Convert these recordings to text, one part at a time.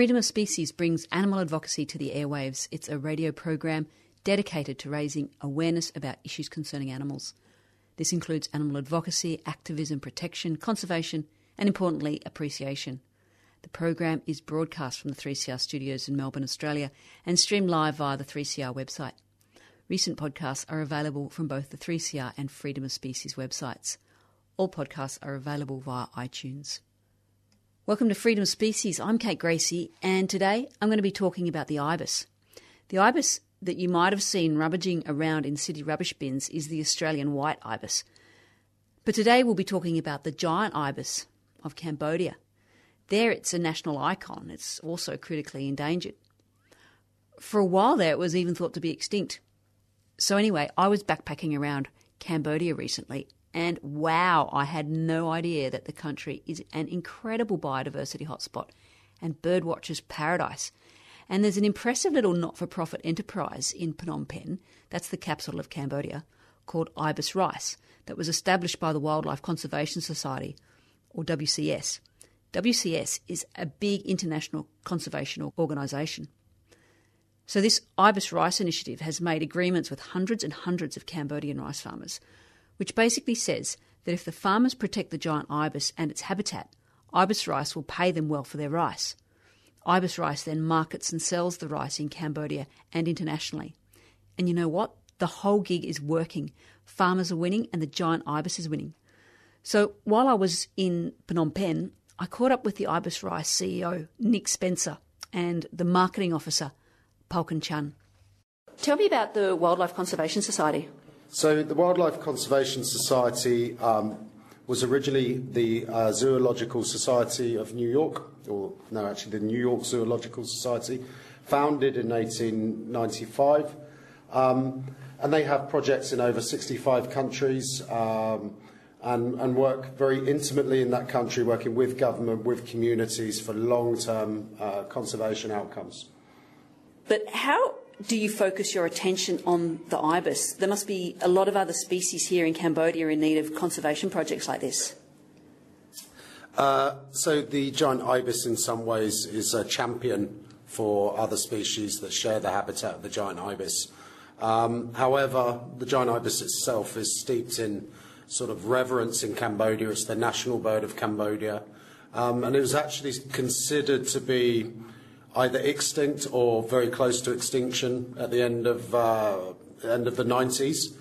Freedom of Species brings animal advocacy to the airwaves. It's a radio program dedicated to raising awareness about issues concerning animals. This includes animal advocacy, activism, protection, conservation, and importantly, appreciation. The program is broadcast from the 3CR studios in Melbourne, Australia, and streamed live via the 3CR website. Recent podcasts are available from both the 3CR and Freedom of Species websites. All podcasts are available via iTunes. Welcome to Freedom Species. I'm Kate Gracie, and today I'm going to be talking about the ibis. The ibis that you might have seen rummaging around in city rubbish bins is the Australian white ibis. But today we'll be talking about the giant ibis of Cambodia. There it's a national icon, it's also critically endangered. For a while there, it was even thought to be extinct. So, anyway, I was backpacking around Cambodia recently and wow, I had no idea that the country is an incredible biodiversity hotspot and birdwatchers' paradise. And there's an impressive little not for profit enterprise in Phnom Penh, that's the capital of Cambodia, called Ibis Rice, that was established by the Wildlife Conservation Society, or WCS. WCS is a big international conservation organisation. So, this Ibis Rice initiative has made agreements with hundreds and hundreds of Cambodian rice farmers which basically says that if the farmers protect the giant ibis and its habitat, ibis rice will pay them well for their rice. Ibis rice then markets and sells the rice in Cambodia and internationally. And you know what? The whole gig is working. Farmers are winning and the giant ibis is winning. So while I was in Phnom Penh, I caught up with the Ibis Rice CEO, Nick Spencer, and the marketing officer, Palkan Chan. Tell me about the Wildlife Conservation Society. So the Wildlife Conservation Society um, was originally the uh, Zoological Society of New York, or no, actually the New York Zoological Society, founded in 1895. Um, and they have projects in over 65 countries um, and, and, work very intimately in that country, working with government, with communities for long term uh, conservation outcomes. But how do you focus your attention on the ibis? There must be a lot of other species here in Cambodia in need of conservation projects like this. Uh, so the giant ibis, in some ways, is a champion for other species that share the habitat of the giant ibis. Um, however, the giant ibis itself is steeped in sort of reverence in Cambodia. It's the national bird of Cambodia. Um, and it was actually considered to be either extinct or very close to extinction at the end of uh, end of the 90s,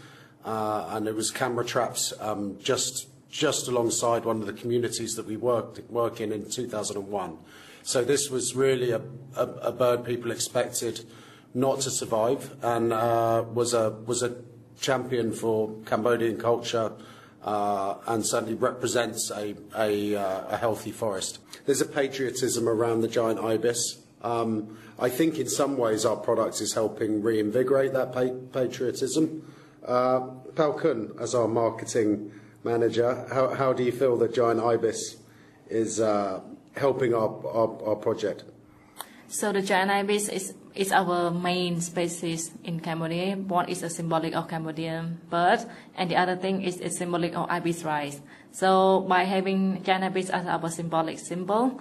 uh, and it was camera traps um, just just alongside one of the communities that we worked work in in 2001. So this was really a, a, a bird people expected not to survive, and uh, was a was a champion for Cambodian culture. Uh, and certainly represents a, a, uh, a healthy forest. There's a patriotism around the giant ibis, um, I think in some ways our product is helping reinvigorate that pa- patriotism. Uh, Kun, as our marketing manager, how, how, do you feel that Giant Ibis is uh, helping our, our, our, project? So the giant ibis is, is our main species in Cambodia. One is a symbolic of Cambodian bird, and the other thing is a symbolic of ibis rice. So by having giant ibis as our symbolic symbol,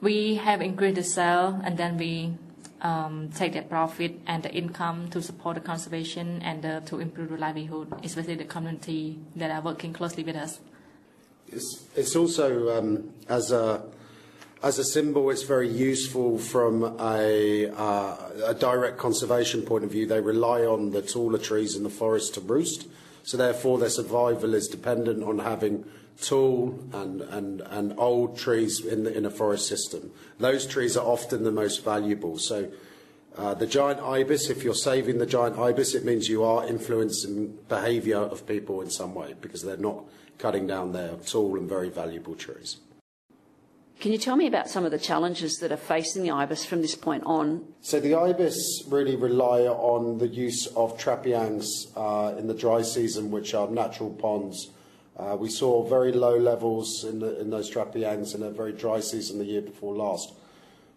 we have increased the sale and then we um, take that profit and the income to support the conservation and uh, to improve the livelihood, especially the community that are working closely with us. It's, it's also um, as a as a symbol, it's very useful from a, uh, a direct conservation point of view. They rely on the taller trees in the forest to roost, so therefore their survival is dependent on having tall and, and, and old trees in, the, in a forest system. Those trees are often the most valuable. So Uh, the giant ibis, if you're saving the giant ibis, it means you are influencing behaviour of people in some way because they're not cutting down their tall and very valuable trees. Can you tell me about some of the challenges that are facing the ibis from this point on? So the ibis really rely on the use of trapiangs uh, in the dry season, which are natural ponds. Uh, we saw very low levels in, those trapiangs in a very dry season the year before last.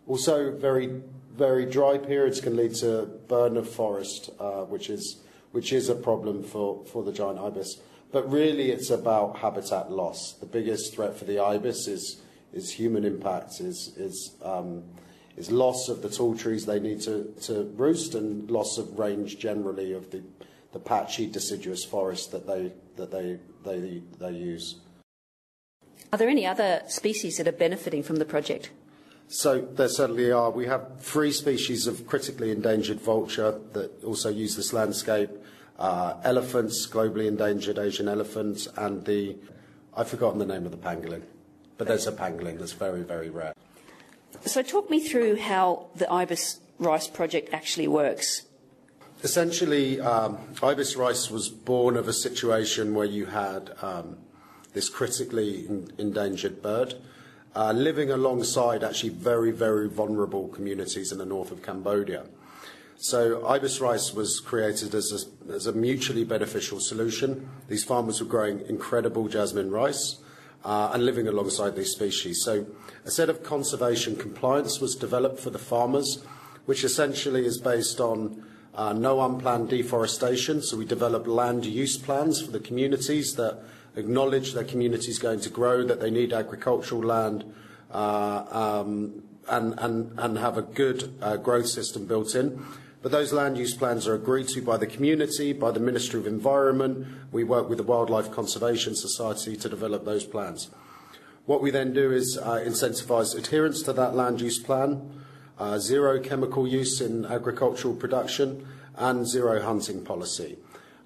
Also, very very dry periods can lead to burn of forest, uh, which is which is a problem for, the giant ibis. But really, it's about habitat loss. The biggest threat for the ibis is is human impact, is is um, is loss of the tall trees they need to, roost, and loss of range generally of the patchy deciduous forest that they that they they use. Are there any other species that are benefiting from the project? So there certainly are. We have three species of critically endangered vulture that also use this landscape. Uh, elephants, globally endangered Asian elephants, and the, I've forgotten the name of the pangolin, but there's a pangolin that's very, very rare. So talk me through how the Ibis Rice project actually works. Essentially, um, Ibis rice was born of a situation where you had um, this critically endangered bird uh, living alongside actually very, very vulnerable communities in the north of Cambodia. So ibis rice was created as a, as a mutually beneficial solution. These farmers were growing incredible jasmine rice uh, and living alongside these species. So a set of conservation compliance was developed for the farmers, which essentially is based on uh, no unplanned deforestation. So we develop land use plans for the communities that acknowledge their community is going to grow, that they need agricultural land, uh, um, and, and, and have a good uh, growth system built in. But those land use plans are agreed to by the community, by the Ministry of Environment. We work with the Wildlife Conservation Society to develop those plans. What we then do is uh, incentivise adherence to that land use plan, uh, zero chemical use in agricultural production, and zero hunting policy.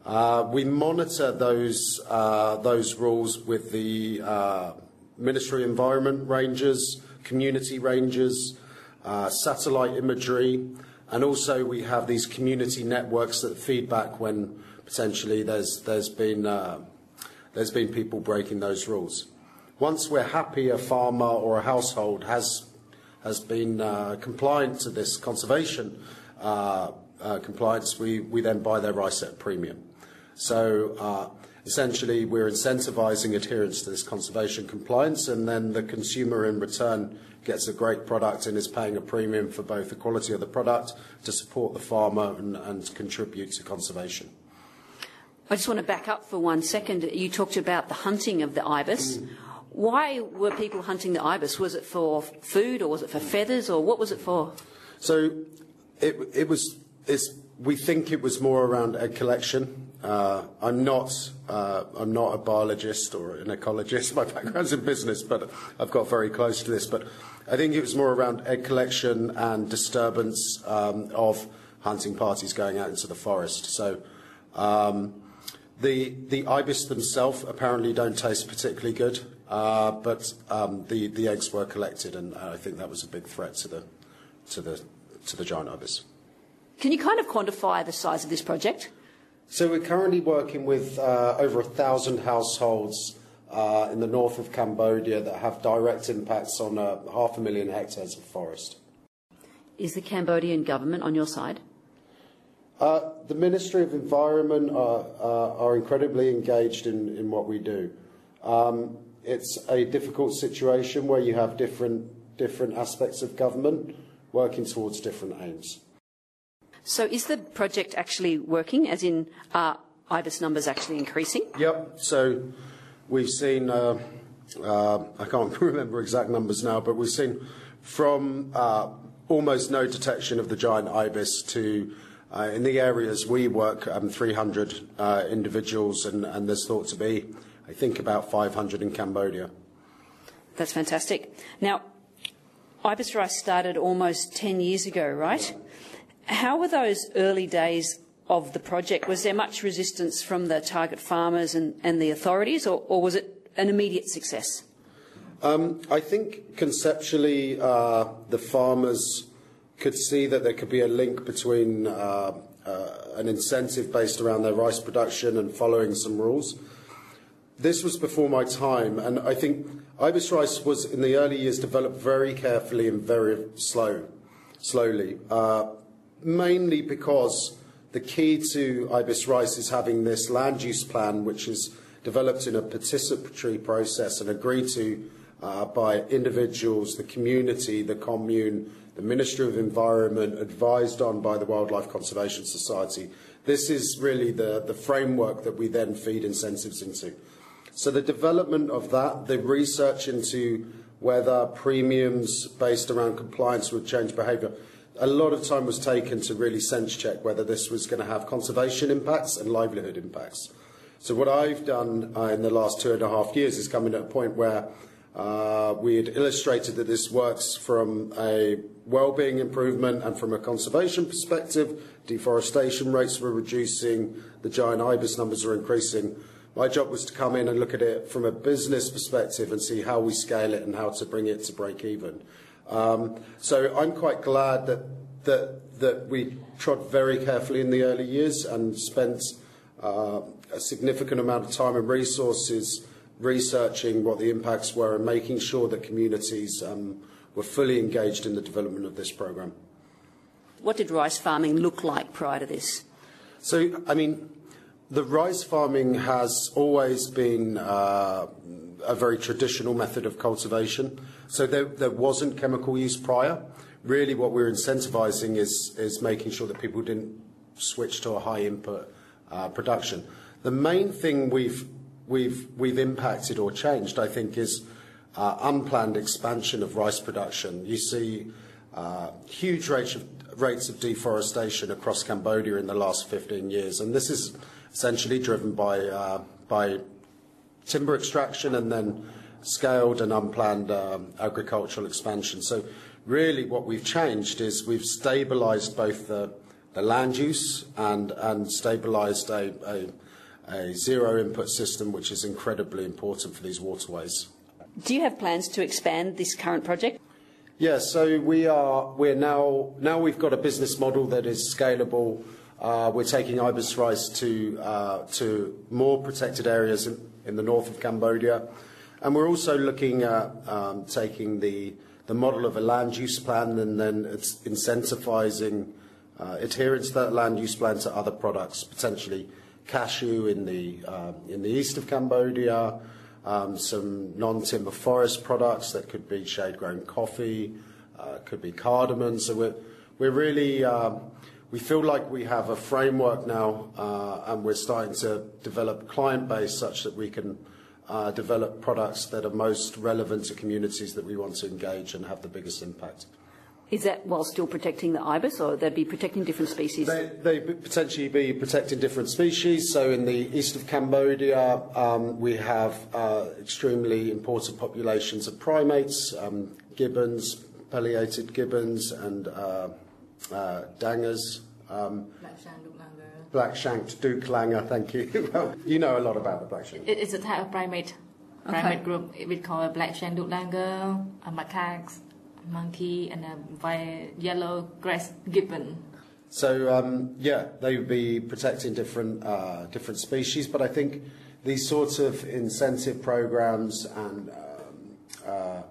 Uh, we monitor those, uh, those rules with the uh, Ministry of Environment rangers, community rangers, uh, satellite imagery, and also we have these community networks that feed back when potentially there's, there's, been, uh, there's been people breaking those rules. Once we're happy a farmer or a household has, has been uh, compliant to this conservation compliance, we, we then buy their rice at a premium. So uh, essentially, we're incentivizing adherence to this conservation compliance, and then the consumer in return gets a great product and is paying a premium for both the quality of the product to support the farmer and, and contribute to conservation. I just want to back up for one second. You talked about the hunting of the ibis. Mm. Why were people hunting the ibis? Was it for food or was it for feathers or what was it for? So it, it was, we think it was more around egg collection. Uh, I'm not uh, I'm not a biologist or an ecologist. My background's in business, but I've got very close to this. But I think it was more around egg collection and disturbance um, of hunting parties going out into the forest. So um, the the ibis themselves apparently don't taste particularly good, uh, but um, the the eggs were collected, and I think that was a big threat to the to the to the giant ibis. Can you kind of quantify the size of this project? So we're currently working with uh, over a thousand households uh, in the north of Cambodia that have direct impacts on uh, half a million hectares of forest. Is the Cambodian government on your side? Uh, the Ministry of Environment are, uh, are incredibly engaged in, in what we do. Um, it's a difficult situation where you have different, different aspects of government working towards different aims. So is the project actually working, as in are IBIS numbers actually increasing? Yep. So we've seen, uh, uh, I can't remember exact numbers now, but we've seen from uh, almost no detection of the giant ibis to uh, in the areas we work, um, 300 uh, individuals, and, and there's thought to be, I think, about 500 in Cambodia. That's fantastic. Now, Ibis Rice started almost 10 years ago, right? How were those early days of the project? Was there much resistance from the target farmers and, and the authorities, or, or, was it an immediate success? Um, I think conceptually uh, the farmers could see that there could be a link between uh, uh, an incentive based around their rice production and following some rules. This was before my time, and I think ibis rice was in the early years developed very carefully and very slow, slowly, uh, mainly because the key to ibis rice is having this land use plan, which is developed in a participatory process and agreed to uh, by individuals, the community, the commune, the Ministry of Environment, advised on by the Wildlife Conservation Society. This is really the, the framework that we then feed incentives into. So the development of that, the research into whether premiums based around compliance would change behaviour, a lot of time was taken to really sense check whether this was going to have conservation impacts and livelihood impacts. So what I've done uh, in the last two and a half years is coming to a point where uh, we had illustrated that this works from a well-being improvement and from a conservation perspective. Deforestation rates were reducing, the giant ibis numbers are increasing. My job was to come in and look at it from a business perspective and see how we scale it and how to bring it to break even. Um, so I'm quite glad that, that, that we trod very carefully in the early years and spent uh, a significant amount of time and resources researching what the impacts were and making sure that communities um, were fully engaged in the development of this program. What did rice farming look like prior to this? So, I mean, the rice farming has always been uh, a very traditional method of cultivation. So there, there wasn't chemical use prior. Really, what we're incentivizing is, is making sure that people didn't switch to a high input uh, production. The main thing we've we've, we've impacted or changed, I think, is uh, unplanned expansion of rice production. You see uh, huge rates of, rates of deforestation across Cambodia in the last 15 years, and this is essentially driven by, uh, by timber extraction and then scaled and unplanned um, agricultural expansion. So really what we've changed is we've stabilised both the, the land use and, and stabilised a, a a zero input system, which is incredibly important for these waterways. Do you have plans to expand this current project? Yes, yeah, so we are, we're now, now we've got a business model that is scalable. Uh, we're taking ibis rice to, uh, to more protected areas in, in, the north of Cambodia. And we're also looking at um, taking the, the model of a land use plan and then it's incentivizing uh, adherence to that land use plan to other products, potentially cashew in the, uh, in the east of Cambodia, um, some non-timber forest products that could be shade-grown coffee, uh, could be cardamom. So we're, we're really, uh, we feel like we have a framework now uh, and we're starting to develop client base such that we can uh, develop products that are most relevant to communities that we want to engage and have the biggest impact. Is that while still protecting the ibis, or they'd be protecting different species? They, they potentially be protecting different species. So in the east of Cambodia, um, we have uh, extremely important populations of primates, um, gibbons, pileated gibbons, and uh, uh, dangers. Um, black shanked douc langur, thank you. well, you know a lot about the black shank. It's a type of primate, primate okay. group. We call it black shanked douc langur, macaques monkey and a yellow grass gibbon. So um, yeah, they would be protecting different uh, different species, but I think these sorts of incentive programs and um, uh,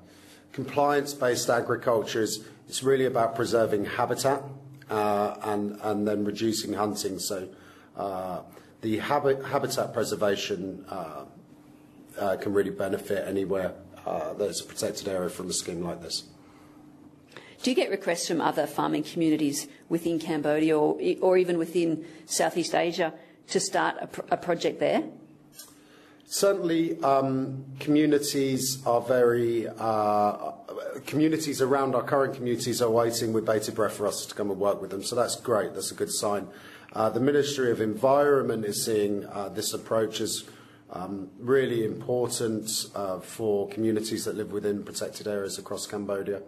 compliance-based agriculture is it's really about preserving habitat uh, and and then reducing hunting. So uh, the habit, habitat preservation uh, uh, can really benefit anywhere there's a protected area from a scheme like this. Do you get requests from other farming communities within Cambodia or, or even within Southeast Asia to start a, a project there? Certainly, um, communities are very uh, communities around our current communities are waiting with bated breath for us to come and work with them. So that's great. That's a good sign. Uh, the Ministry of Environment is seeing uh, this approach as um, really important uh, for communities that live within protected areas across Cambodia.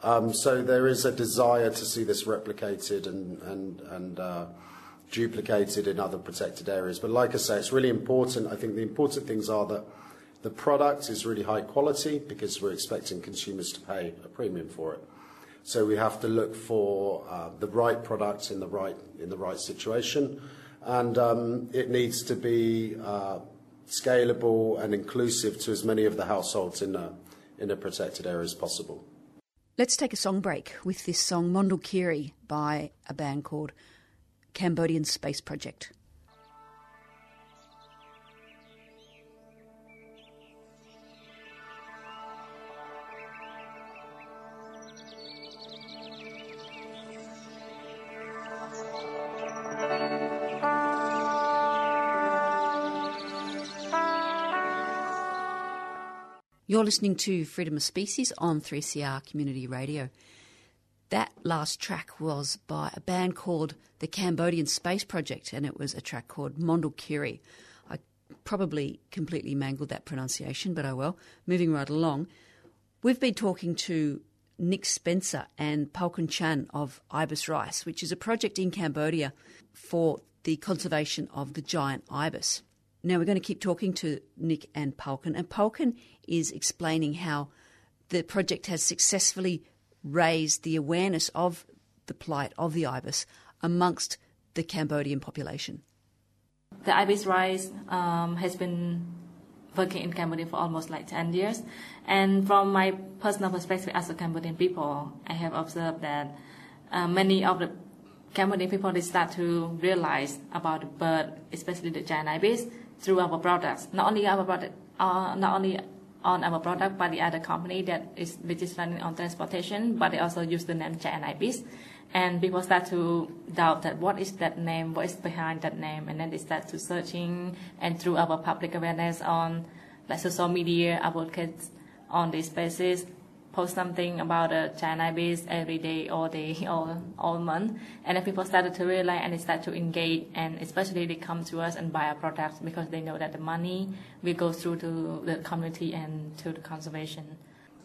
Um, so there is a desire to see this replicated and, and, and uh, duplicated in other protected areas. But like I say, it's really important. I think the important things are that the product is really high quality because we're expecting consumers to pay a premium for it. So we have to look for uh, the right product in the right in the right situation, and um, it needs to be uh, scalable and inclusive to as many of the households in a in a protected area as possible. Let's take a song break with this song Mondul Kiri by a band called Cambodian Space Project. You're listening to Freedom of Species on 3CR Community Radio. That last track was by a band called the Cambodian Space Project, and it was a track called Mondul Kiri. I probably completely mangled that pronunciation, but oh well. Moving right along, we've been talking to Nick Spencer and Palkan Chan of Ibis Rice, which is a project in Cambodia for the conservation of the giant ibis. Now we're going to keep talking to Nick and Palkan, and Palkan is explaining how the project has successfully raised the awareness of the plight of the ibis amongst the Cambodian population. The ibis rice um, has been working in Cambodia for almost like 10 years. And from my personal perspective as a Cambodian people, I have observed that uh, many of the Cambodian people they start to realize about the bird, especially the giant ibis, through our products. Not only our product, uh, not only on our product by the other company that is which is running on transportation, but they also use the name ibis. And people start to doubt that what is that name, what is behind that name, and then they start to searching and through our public awareness on like social media, advocates on these spaces, post something about a China ibis every day, all day, all, all month. And then people started to realize and they start to engage and especially they come to us and buy our products because they know that the money will go through to the community and to the conservation.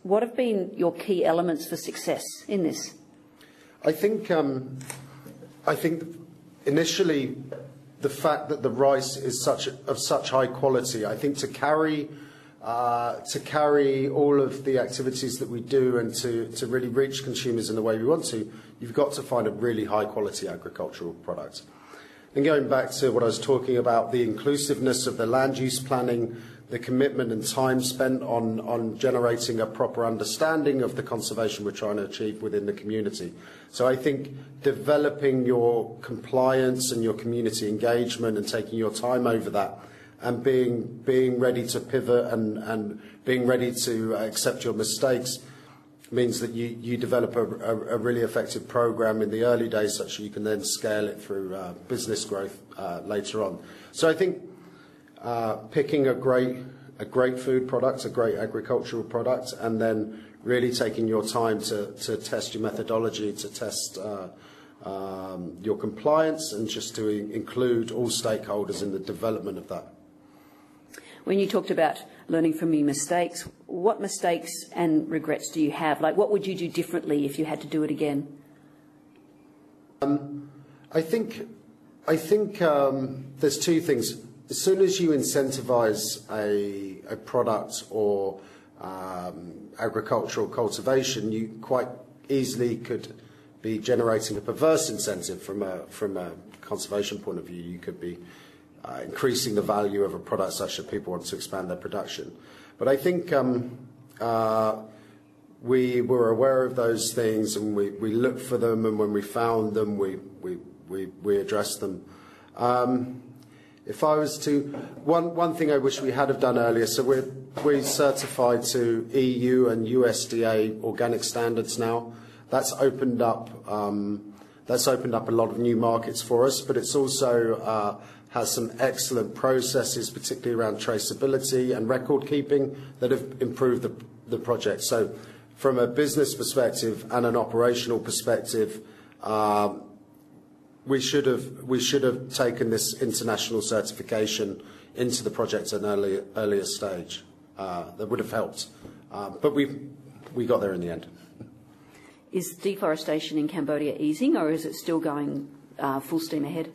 What have been your key elements for success in this? I think, um, I think initially the fact that the rice is such of such high quality, I think to carry uh, to carry all of the activities that we do and to, to really reach consumers in the way we want to, you've got to find a really high quality agricultural product. And going back to what I was talking about, the inclusiveness of the land use planning, the commitment and time spent on, on generating a proper understanding of the conservation we're trying to achieve within the community. So I think developing your compliance and your community engagement and taking your time over that and being being ready to pivot and, and being ready to accept your mistakes means that you, you develop a, a, a really effective program in the early days such that you can then scale it through uh, business growth uh, later on. So I think uh, picking a great a great food product, a great agricultural product, and then really taking your time to, to test your methodology, to test uh, um, your compliance, and just to include all stakeholders in the development of that. When you talked about learning from your mistakes, what mistakes and regrets do you have? Like, what would you do differently if you had to do it again? Um, I think, I think um, there's two things. As soon as you incentivize a, a product or um, agricultural cultivation, you quite easily could be generating a perverse incentive from a, from a conservation point of view. You could be uh, increasing the value of a product such that people want to expand their production. But I think um, uh, we were aware of those things and we, we looked for them, and when we found them, we, we, we, we addressed them. Um, if I was to, one, one thing I wish we had have done earlier, so we're, we're certified to EU and USDA organic standards now. That's opened up, um, that's opened up a lot of new markets for us, but it's also uh, has some excellent processes, particularly around traceability and record keeping, that have improved the, the project. So, from a business perspective and an operational perspective, um, we should have we should have taken this international certification into the project at an earlier, earlier stage. Uh, that would have helped, uh, but we we got there in the end. Is deforestation in Cambodia easing, or is it still going uh, full steam ahead?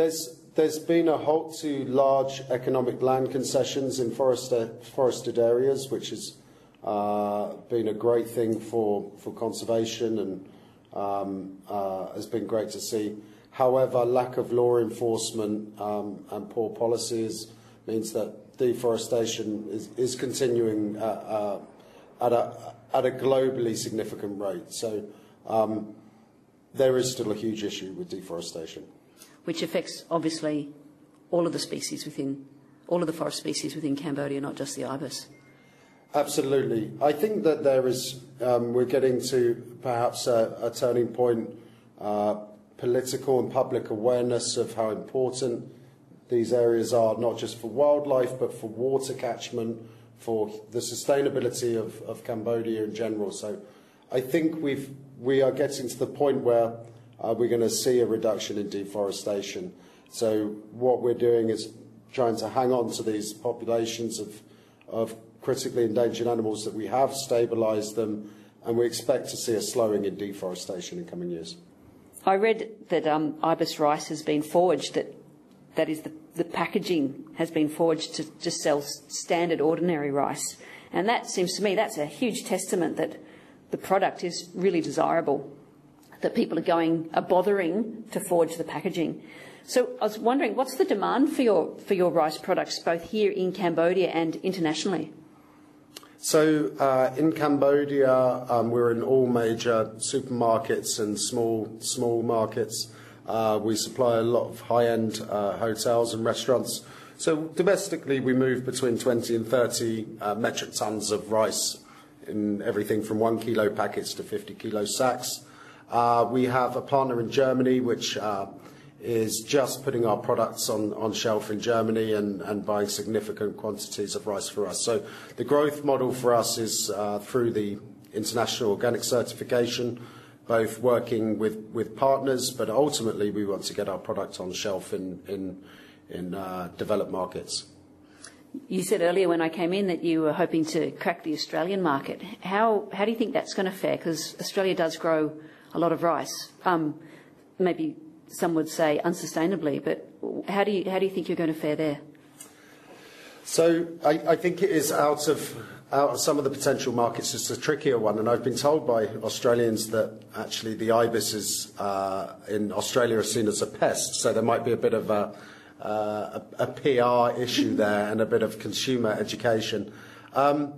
There's, there's been a halt to large economic land concessions in forested, areas, which has uh, been a great thing for, for conservation and um, uh, has been great to see. However, lack of law enforcement um, and poor policies means that deforestation is, is continuing uh, uh, at, a, at a globally significant rate. So um, there is still a huge issue with deforestation. Which affects, obviously, all of the species within, all of the forest species within Cambodia, not just the ibis. Absolutely. I think that there is, um, we're getting to perhaps a, a turning point, uh, political and public awareness of how important these areas are, not just for wildlife, but for water catchment, for the sustainability of, of Cambodia in general. So I think we've, we are getting to the point where uh, we're going to see a reduction in deforestation. So what we're doing is trying to hang on to these populations of, of critically endangered animals that we have, stabilise them, and we expect to see a slowing in deforestation in coming years. I read that um, ibis rice has been forged, that, that is, the, the packaging has been forged to just sell standard ordinary rice. And that seems to me that's a huge testament that the product is really desirable, that people are going, are bothering to forge the packaging. So I was wondering, what's the demand for your, for your rice products, both here in Cambodia and internationally? So uh, in Cambodia, um, we're in all major supermarkets and small small markets. Uh, we supply a lot of high-end uh, hotels and restaurants. So domestically, we move between 20 and 30 uh, metric tons of rice in everything from one kilo packets to 50 kilo sacks. Uh, we have a partner in Germany which uh, is just putting our products on, shelf in Germany and, buying significant quantities of rice for us. So the growth model for us is uh, through the international organic certification, both working with, partners, but ultimately we want to get our product on shelf in, developed markets. You said earlier when I came in that you were hoping to crack the Australian market. How, how do you think that's going to fare? Because Australia does grow a lot of rice. Um, maybe some would say unsustainably, but how do you, how do you think you're going to fare there? So I, I think it is out of, out of some of the potential markets, it's a trickier one. And I've been told by Australians that actually the ibis is, uh, in Australia are seen as a pest. So there might be a bit of a, uh, a, a, PR issue there and a bit of consumer education. Um,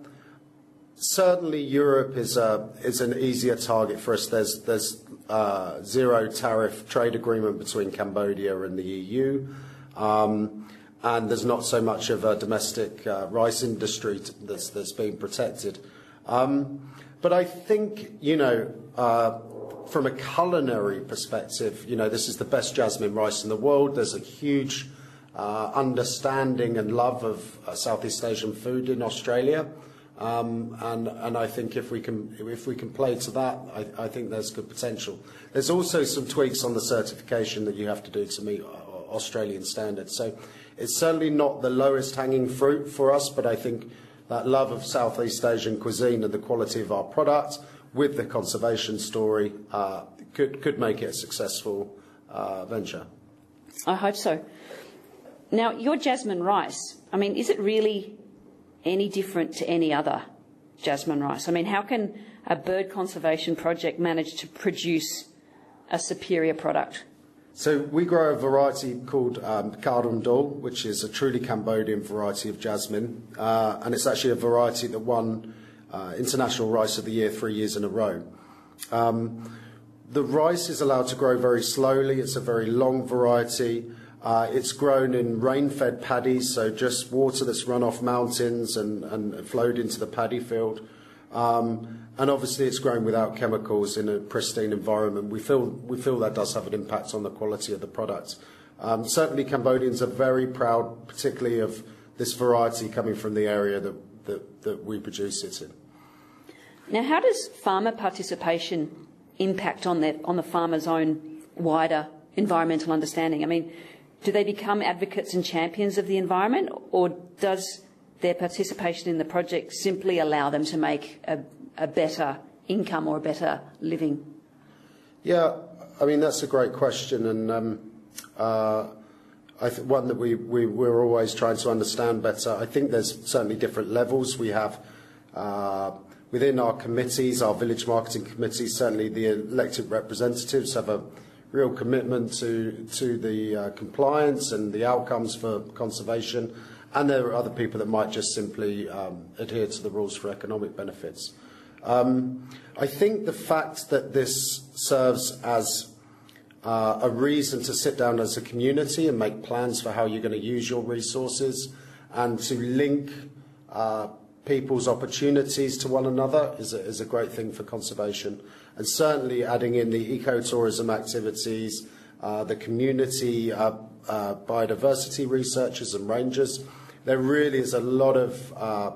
certainly Europe is, a, is an easier target for us. There's, there's uh, zero tariff trade agreement between Cambodia and the EU. Um, and there's not so much of a domestic uh, rice industry that's, that's being protected. Um, but I think, you know, uh, from a culinary perspective, you know, this is the best jasmine rice in the world. There's a huge uh, understanding and love of uh, Southeast Asian food in Australia. Um, and, and I think if we can, if we can play to that, I, I think there's good potential. There's also some tweaks on the certification that you have to do to meet Australian standards. So it's certainly not the lowest hanging fruit for us, but I think that love of Southeast Asian cuisine and the quality of our product with the conservation story uh, could, could make it a successful uh, venture. I hope so. Now, your jasmine rice, I mean, is it really any different to any other jasmine rice? I mean, how can a bird conservation project manage to produce a superior product? So we grow a variety called um, Dul, which is a truly Cambodian variety of jasmine, uh, and it's actually a variety that won uh, International Rice of the Year three years in a row. Um, the rice is allowed to grow very slowly. It's a very long variety. Uh, it's grown in rain-fed paddies, so just water that's run off mountains and, and flowed into the paddy field. Um, and obviously, it's grown without chemicals in a pristine environment. We feel, we feel that does have an impact on the quality of the product. Um, certainly, Cambodians are very proud, particularly of this variety coming from the area that, that, that we produce it in. Now, how does farmer participation impact on, the on the farmer's own wider environmental understanding? I mean, do they become advocates and champions of the environment, or does their participation in the project simply allow them to make a, a better income or a better living? Yeah, I mean, that's a great question, and um, uh, one that we, we, we're always trying to understand better. I think there's certainly different levels. We have Uh, within our committees, our village marketing committees, certainly the elected representatives have a real commitment to, to the uh, compliance and the outcomes for conservation, and there are other people that might just simply um, adhere to the rules for economic benefits. Um, I think the fact that this serves as uh, a reason to sit down as a community and make plans for how you're going to use your resources and to link uh, people's opportunities to one another is a, is a great thing for conservation. And certainly adding in the ecotourism activities, uh, the community uh, uh, biodiversity researchers and rangers, there really is a lot of uh,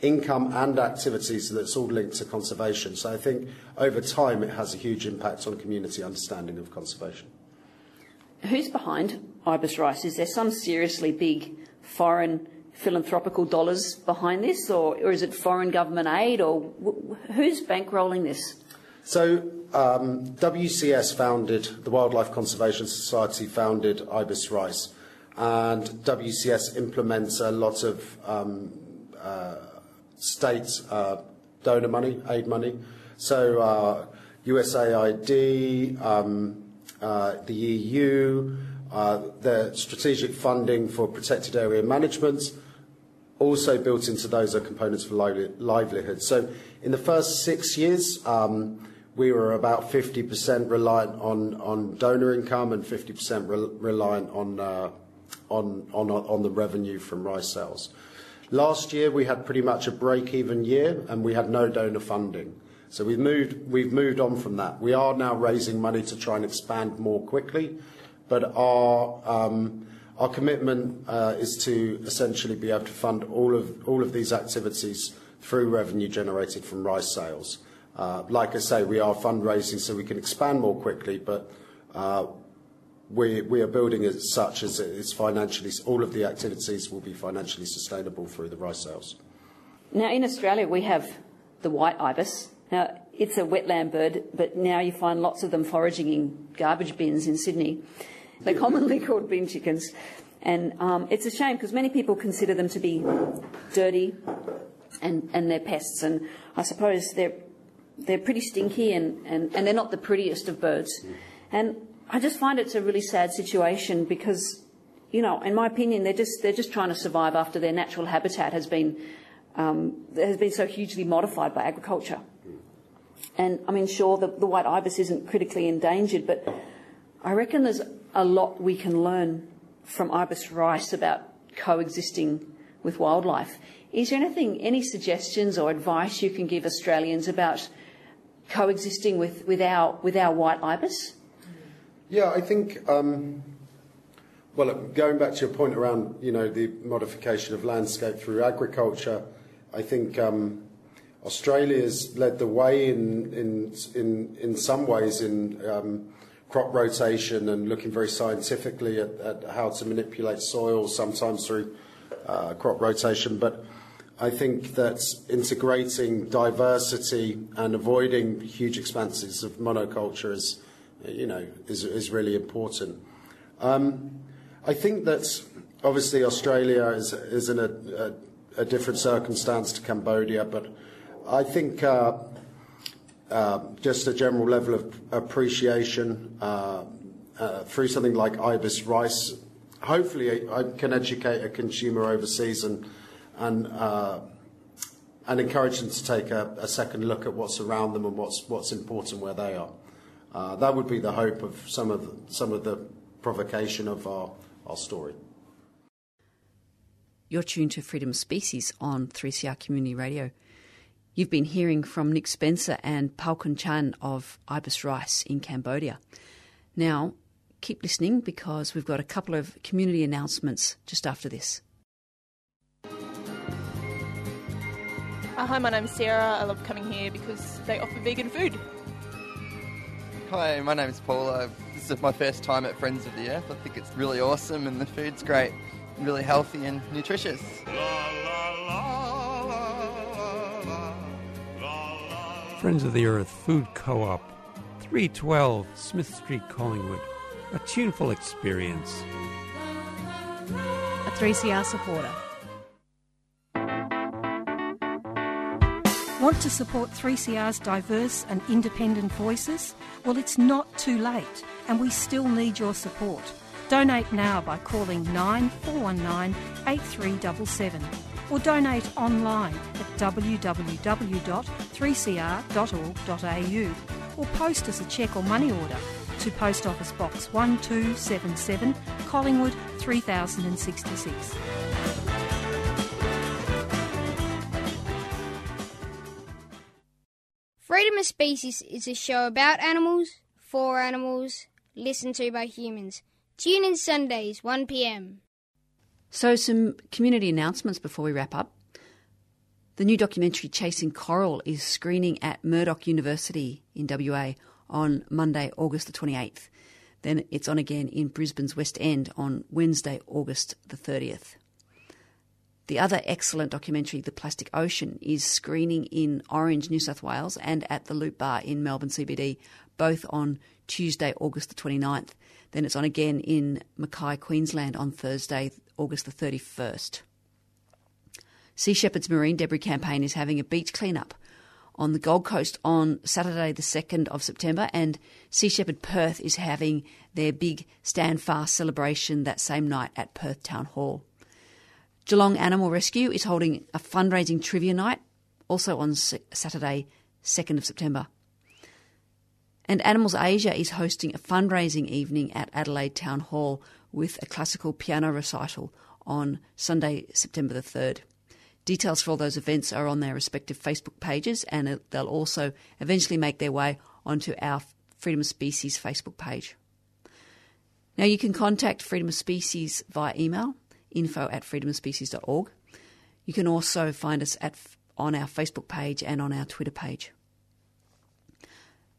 income and activities that's all linked to conservation. So I think over time it has a huge impact on community understanding of conservation. Who's behind Ibis Rice? Is there some seriously big foreign philanthropical dollars behind this, or, or is it foreign government aid, or who's bankrolling this? So, um, WCS founded, the Wildlife Conservation Society founded Ibis Rice, and WCS implements a lot of um, uh, state uh, donor money, aid money. So, uh, USAID, um, uh, the EU, uh, the strategic funding for protected area management, also built into those are components for livelihood. So in the first six years, um, we were about 50% reliant on, on donor income and 50% re- reliant on, uh, on, on, on the revenue from rice sales. Last year, we had pretty much a break-even year, and we had no donor funding. So we've moved, we've moved on from that. We are now raising money to try and expand more quickly, but our um, our commitment uh, is to essentially be able to fund all of, these activities through revenue generated from rice sales. Uh, like I say, we are fundraising so we can expand more quickly, but uh, we, we are building it such as it's financially, all of the activities will be financially sustainable through the rice sales. Now, in Australia, we have the white ibis. Now, it's a wetland bird, but now you find lots of them foraging in garbage bins in Sydney. They're commonly called bin chickens. And um, it's a shame because many people consider them to be dirty and, and they're pests. And I suppose they're, they're pretty stinky and, and, and they're not the prettiest of birds. And I just find it's a really sad situation because, you know, in my opinion, they're just, they're just trying to survive after their natural habitat has been, um, has been so hugely modified by agriculture. And I mean, sure, the, the white ibis isn't critically endangered, but I reckon there's a lot we can learn from Ibis Rice about coexisting with wildlife. Is there anything, any suggestions or advice you can give Australians about coexisting with, with, our, with our white ibis? Yeah, I think, um, well, going back to your point around, you know, the modification of landscape through agriculture, I think um, Australia's led the way in, in, in, in some ways in um, crop rotation and looking very scientifically at, at how to manipulate soil, sometimes through uh, crop rotation. But I think that integrating diversity and avoiding huge expanses of monoculture is, you know, is, is really important. Um, I think that obviously Australia is, is in a, a, a, different circumstance to Cambodia, but I think uh, uh, just a general level of appreciation uh, uh, through something like Ibis Rice. Hopefully, I can educate a consumer overseas and and uh, and encourage them to take a, a, second look at what's around them and what's what's important where they are. Uh, that would be the hope of some of the, some of the provocation of our, our story. You're tuned to Freedom Species on 3CR Community Radio. You've been hearing from Nick Spencer and Palkun Chan of Ibis Rice in Cambodia. Now, keep listening because we've got a couple of community announcements just after this. Uh, hi, my name's Sarah. I love coming here because they offer vegan food. Hi, my name's Paul. this is my first time at Friends of the Earth. I think it's really awesome and the food's great, really healthy and nutritious. Friends of the Earth Food Co op, 312 Smith Street, Collingwood. A tuneful experience. A 3CR supporter. Want to support 3CR's diverse and independent voices? Well, it's not too late, and we still need your support. Donate now by calling 9419 8377 or donate online at www.3cr.org.au or post us a cheque or money order to Post Office Box 1277 Collingwood 3066. Freedom of Species is a show about animals, for animals, listened to by humans. Tune in Sundays, 1pm. So, some community announcements before we wrap up. The new documentary Chasing Coral is screening at Murdoch University in WA on Monday, August the 28th. Then it's on again in Brisbane's West End on Wednesday, August the 30th. The other excellent documentary, The Plastic Ocean, is screening in Orange, New South Wales, and at the Loop Bar in Melbourne CBD, both on Tuesday, August the 29th. Then it's on again in Mackay, Queensland on Thursday, August the 31st. Sea Shepherd's Marine Debris Campaign is having a beach cleanup on the Gold Coast on Saturday, the 2nd of September, and Sea Shepherd Perth is having their big Stand Fast celebration that same night at Perth Town Hall. Geelong Animal Rescue is holding a fundraising trivia night, also on Saturday, 2nd of September. And Animals Asia is hosting a fundraising evening at Adelaide Town Hall with a classical piano recital on Sunday, September the 3rd. Details for all those events are on their respective Facebook pages, and they'll also eventually make their way onto our Freedom of Species Facebook page. Now, you can contact Freedom of Species via email info at freedomofspecies.org. You can also find us at, on our Facebook page and on our Twitter page.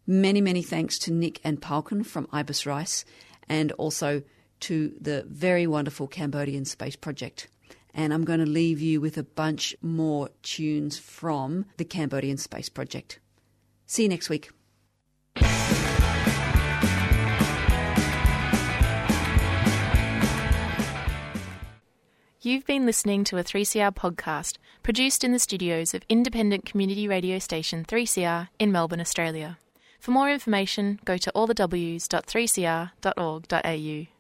Many, many thanks to Nick and Palkin from Ibis Rice and also to the very wonderful Cambodian Space Project. And I'm going to leave you with a bunch more tunes from the Cambodian Space Project. See you next week. You've been listening to a 3CR podcast produced in the studios of independent community radio station 3CR in Melbourne, Australia. For more information, go to allthews.3cr.org.au.